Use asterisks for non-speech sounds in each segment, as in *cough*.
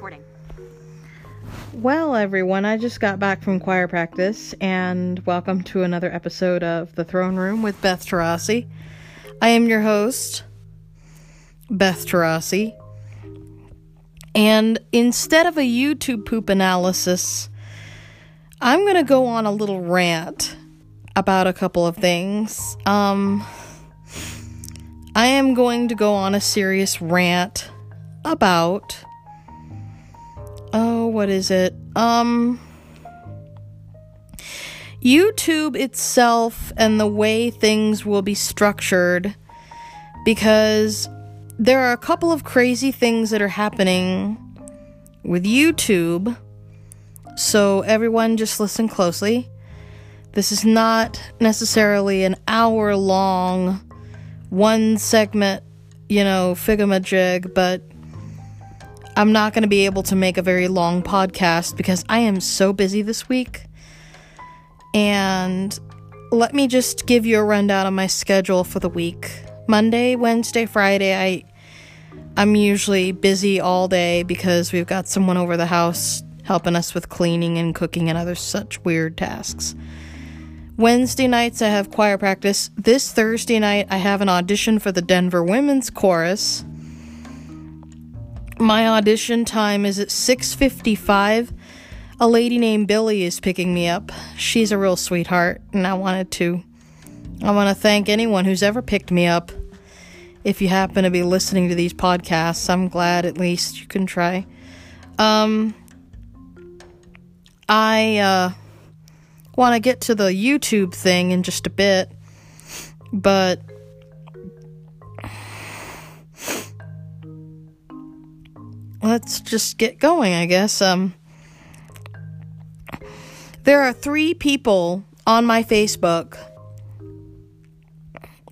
recording. Well, everyone, I just got back from choir practice, and welcome to another episode of The Throne Room with Beth Tarasi. I am your host, Beth Tarasi. And instead of a YouTube poop analysis, I'm going to go on a little rant about a couple of things. Um, I am going to go on a serious rant about what is it? Um YouTube itself and the way things will be structured because there are a couple of crazy things that are happening with YouTube. So everyone just listen closely. This is not necessarily an hour long one segment, you know, figamajig, but I'm not going to be able to make a very long podcast because I am so busy this week. And let me just give you a rundown of my schedule for the week. Monday, Wednesday, Friday, I I'm usually busy all day because we've got someone over the house helping us with cleaning and cooking and other such weird tasks. Wednesday nights I have choir practice. This Thursday night I have an audition for the Denver Women's Chorus. My audition time is at 6:55. A lady named Billy is picking me up. She's a real sweetheart, and I wanted to I want to thank anyone who's ever picked me up. If you happen to be listening to these podcasts, I'm glad at least you can try. Um I uh want to get to the YouTube thing in just a bit, but let's just get going, I guess. Um, there are three people on my Facebook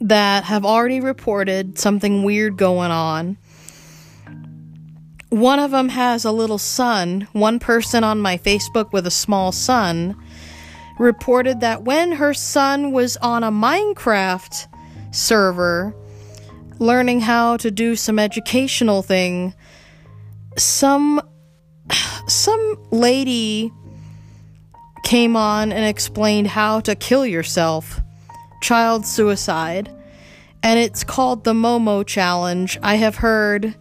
that have already reported something weird going on. One of them has a little son. One person on my Facebook with a small son reported that when her son was on a Minecraft server learning how to do some educational thing, some some lady came on and explained how to kill yourself, child suicide, and it's called the Momo challenge. I have heard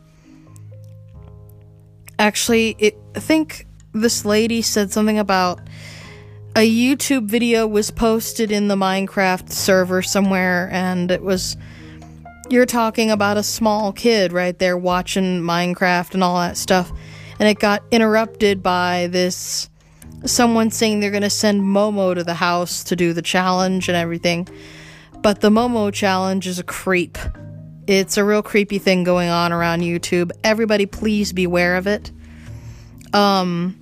actually it, I think this lady said something about a YouTube video was posted in the Minecraft server somewhere, and it was. You're talking about a small kid right there watching Minecraft and all that stuff, and it got interrupted by this someone saying they're going to send Momo to the house to do the challenge and everything. But the Momo challenge is a creep. It's a real creepy thing going on around YouTube. Everybody please beware of it. Um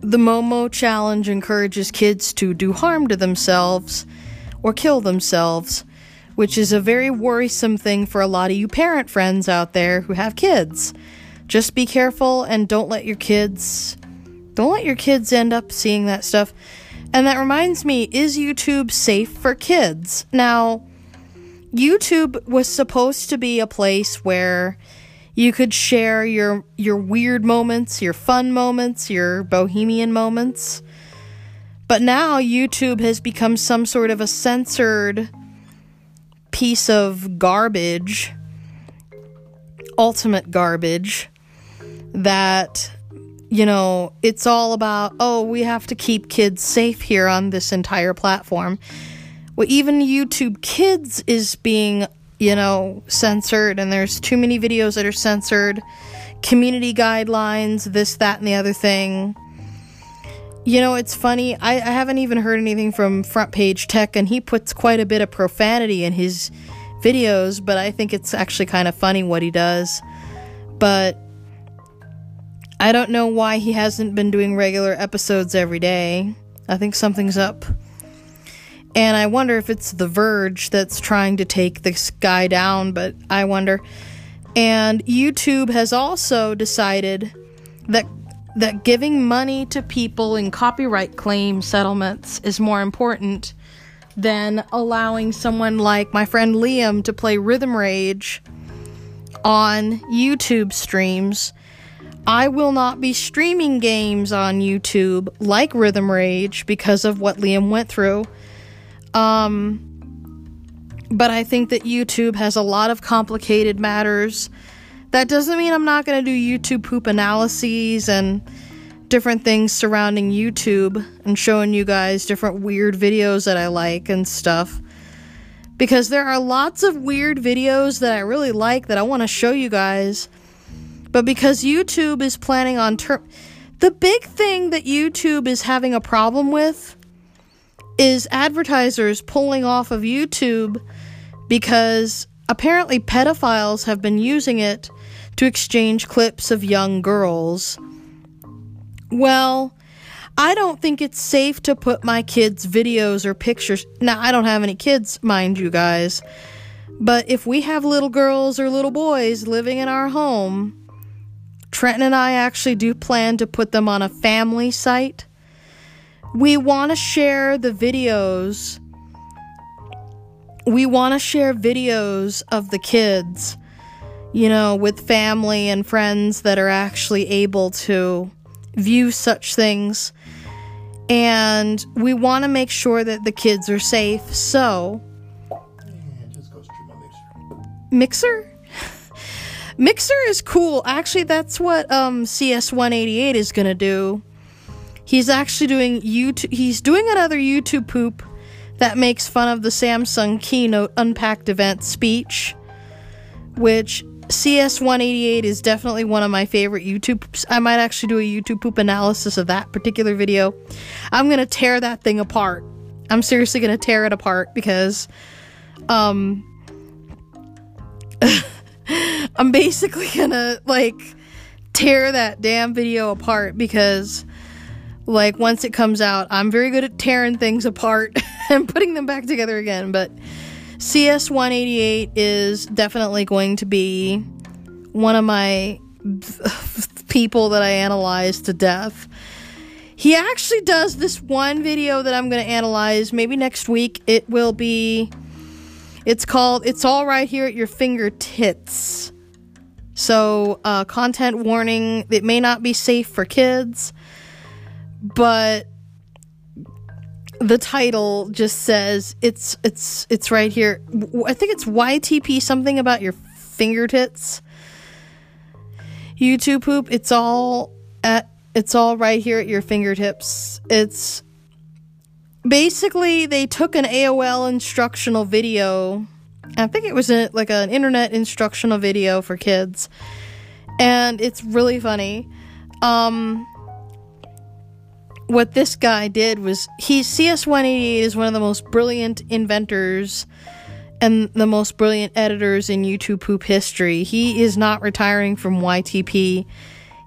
the Momo challenge encourages kids to do harm to themselves or kill themselves, which is a very worrisome thing for a lot of you parent friends out there who have kids. Just be careful and don't let your kids don't let your kids end up seeing that stuff. And that reminds me, is YouTube safe for kids? Now, YouTube was supposed to be a place where you could share your your weird moments, your fun moments, your bohemian moments. But now YouTube has become some sort of a censored piece of garbage, ultimate garbage that you know, it's all about, oh, we have to keep kids safe here on this entire platform. Well, even YouTube Kids is being you know, censored, and there's too many videos that are censored, community guidelines, this, that, and the other thing. You know, it's funny. I, I haven't even heard anything from Front Page Tech, and he puts quite a bit of profanity in his videos, but I think it's actually kind of funny what he does. But I don't know why he hasn't been doing regular episodes every day. I think something's up. And I wonder if it's The Verge that's trying to take this guy down, but I wonder. And YouTube has also decided that that giving money to people in copyright claim settlements is more important than allowing someone like my friend Liam to play Rhythm Rage on YouTube streams. I will not be streaming games on YouTube like Rhythm Rage because of what Liam went through. Um, but I think that YouTube has a lot of complicated matters. That doesn't mean I'm not going to do YouTube poop analyses and different things surrounding YouTube and showing you guys different weird videos that I like and stuff. Because there are lots of weird videos that I really like that I want to show you guys but because YouTube is planning on term the big thing that YouTube is having a problem with is advertisers pulling off of YouTube because apparently pedophiles have been using it to exchange clips of young girls. Well, I don't think it's safe to put my kids' videos or pictures. Now, I don't have any kids, mind you guys. But if we have little girls or little boys living in our home, Trenton and I actually do plan to put them on a family site. We want to share the videos. We want to share videos of the kids, you know, with family and friends that are actually able to view such things. And we want to make sure that the kids are safe. So, Mixer? *laughs* Mixer is cool. Actually, that's what um, CS188 is going to do. He's actually doing YouTube he's doing another YouTube poop that makes fun of the Samsung keynote unpacked event speech, which CS188 is definitely one of my favorite YouTube. I might actually do a YouTube poop analysis of that particular video. I'm to tear that thing apart. I'm seriously to tear it apart because um *laughs* I'm basically gonna like tear that damn video apart because like once it comes out, I'm very good at tearing things apart *laughs* and putting them back together again, but CS188 is definitely going to be one of my *laughs* people that I analyze to death. He actually does this one video that I'm going to analyze maybe next week. It will be it's called It's All Right Here at Your Fingertips. So, uh, content warning it may not be safe for kids, but the title just says it's it's it's right here. I think it's YTP something about your fingertips. YouTube poop, it's all at it's all right here at your fingertips. It's basically they took an AOL instructional video. I think it was a, like an internet instructional video for kids, and it's really funny. Um, what this guy did was he CS188 is one of the most brilliant inventors and the most brilliant editors in YouTube poop history. He is not retiring from YTP.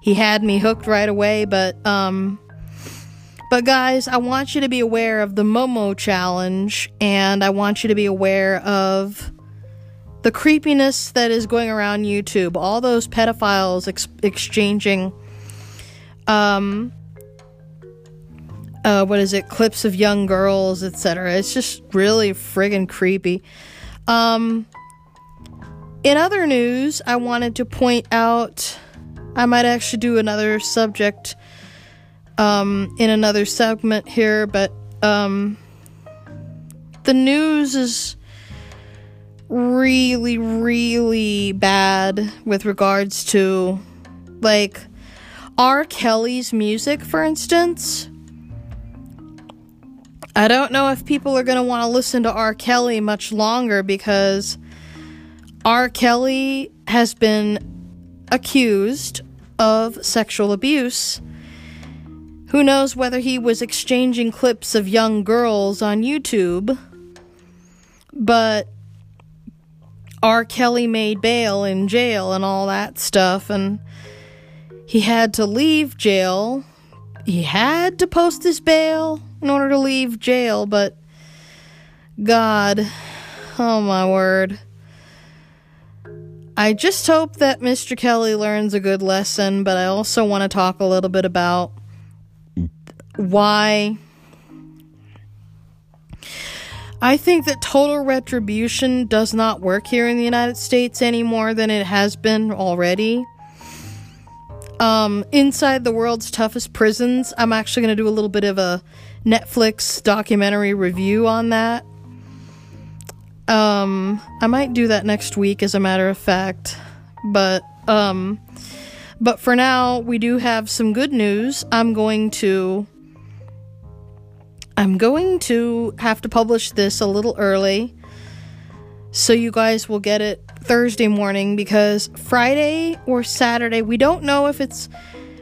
He had me hooked right away, but um but guys, I want you to be aware of the Momo challenge and I want you to be aware of the creepiness that is going around YouTube. All those pedophiles ex- exchanging um uh what is it? clips of young girls, etc. It's just really friggin' creepy. Um in other news, I wanted to point out I might actually do another subject um, in another segment here, but um, the news is really, really bad with regards to like R. Kelly's music, for instance. I don't know if people are going to want to listen to R. Kelly much longer because R. Kelly has been accused of sexual abuse who knows whether he was exchanging clips of young girls on YouTube? But R. Kelly made bail in jail and all that stuff, and he had to leave jail. He had to post his bail in order to leave jail, but God, oh my word. I just hope that Mr. Kelly learns a good lesson, but I also want to talk a little bit about why I think that total retribution does not work here in the United States any more than it has been already. um, Inside the World's Toughest Prisons. I'm actually going to do a little bit of a Netflix documentary review on that. Um, I might do that next week, as a matter of fact. But, um, but for now, we do have some good news. I'm going to. I'm going to have to publish this a little early so you guys will get it Thursday morning because Friday or Saturday, we don't know if it's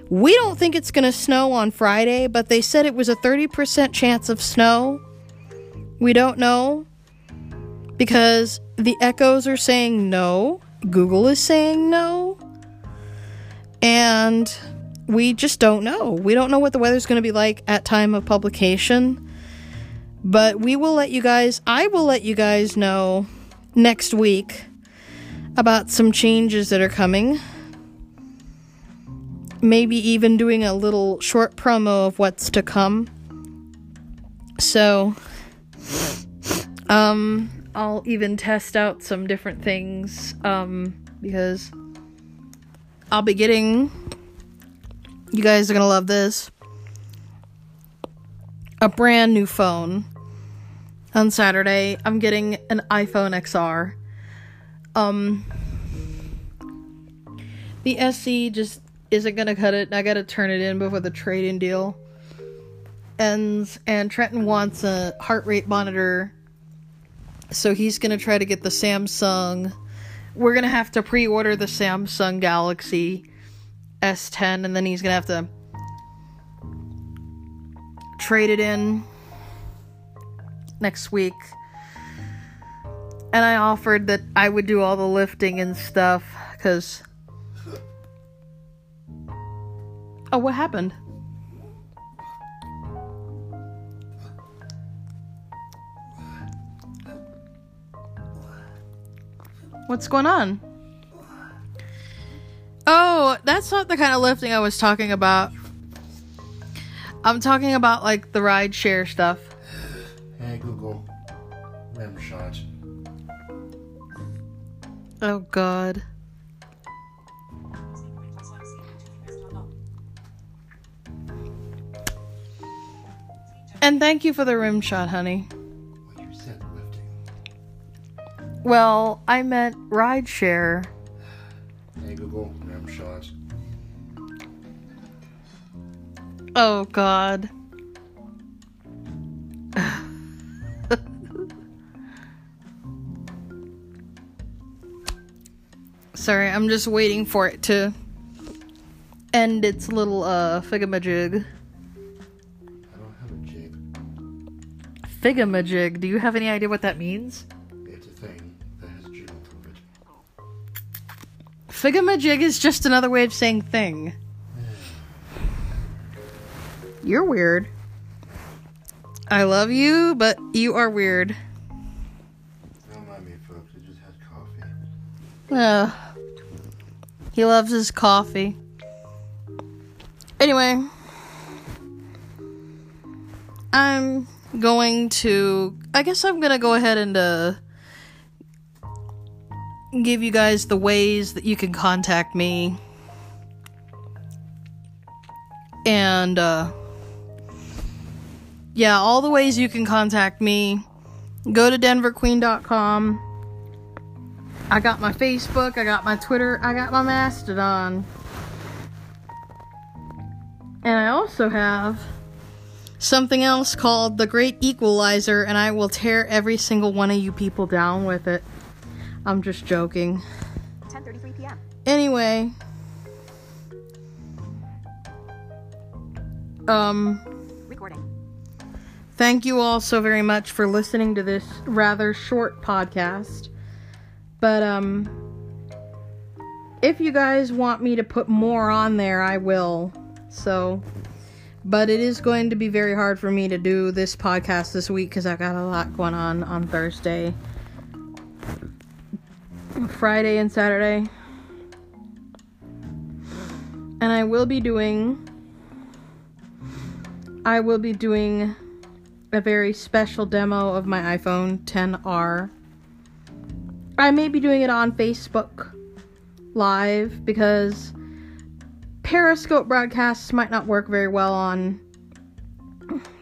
we don't think it's going to snow on Friday, but they said it was a 30% chance of snow. We don't know because the echoes are saying no, Google is saying no, and we just don't know. We don't know what the weather's going to be like at time of publication. But we will let you guys I will let you guys know next week about some changes that are coming. Maybe even doing a little short promo of what's to come. So, um, I'll even test out some different things, um, because I'll be getting, you guys are gonna love this, a brand new phone on Saturday. I'm getting an iPhone XR. Um the SE just isn't gonna cut it. and I gotta turn it in before the trade-in deal ends. And Trenton wants a heart rate monitor, so he's gonna try to get the Samsung. We're gonna have to pre-order the Samsung Galaxy S10, and then he's gonna have to trade it in next week. And I offered that I would do all the lifting and stuff because. Oh, what happened? What's going on? Oh, that's not the kind of lifting I was talking about. I'm talking about like the ride share stuff. Hey Google, rim shot. Oh god. And thank you for the rim shot, honey. What you said lifting. Well, I meant ride share. Hey Google, rim shot. Oh god. *laughs* Sorry, I'm just waiting for it to end its little uh figamajig. Figamajig. Do you have any idea what that means? It's a thing that has jig on it. Figamajig is just another way of saying thing. You're weird. I love you, but you are weird. Don't mind me, folks. I just had coffee. Ugh. He loves his coffee. Anyway, I'm going to. I guess I'm gonna go ahead and uh, give you guys the ways that you can contact me. And, uh, yeah, all the ways you can contact me. Go to denverqueen.com. I got my Facebook, I got my Twitter, I got my Mastodon. And I also have something else called The Great Equalizer, and I will tear every single one of you people down with it. I'm just joking. 10:33 p.m. Anyway, um, Recording. thank you all so very much for listening to this rather short podcast. But um if you guys want me to put more on there, I will. So but it is going to be very hard for me to do this podcast this week cuz I got a lot going on on Thursday, Friday and Saturday. And I will be doing I will be doing a very special demo of my iPhone 10R. I may be doing it on Facebook Live because Periscope broadcasts might not work very well on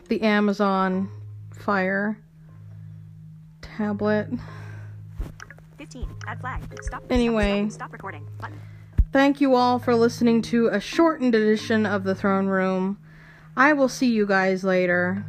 the Amazon Fire tablet. 15. Add flag. Stop. Anyway. Stop, stop recording. Button. Thank you all for listening to a shortened edition of The Throne Room. I will see you guys later.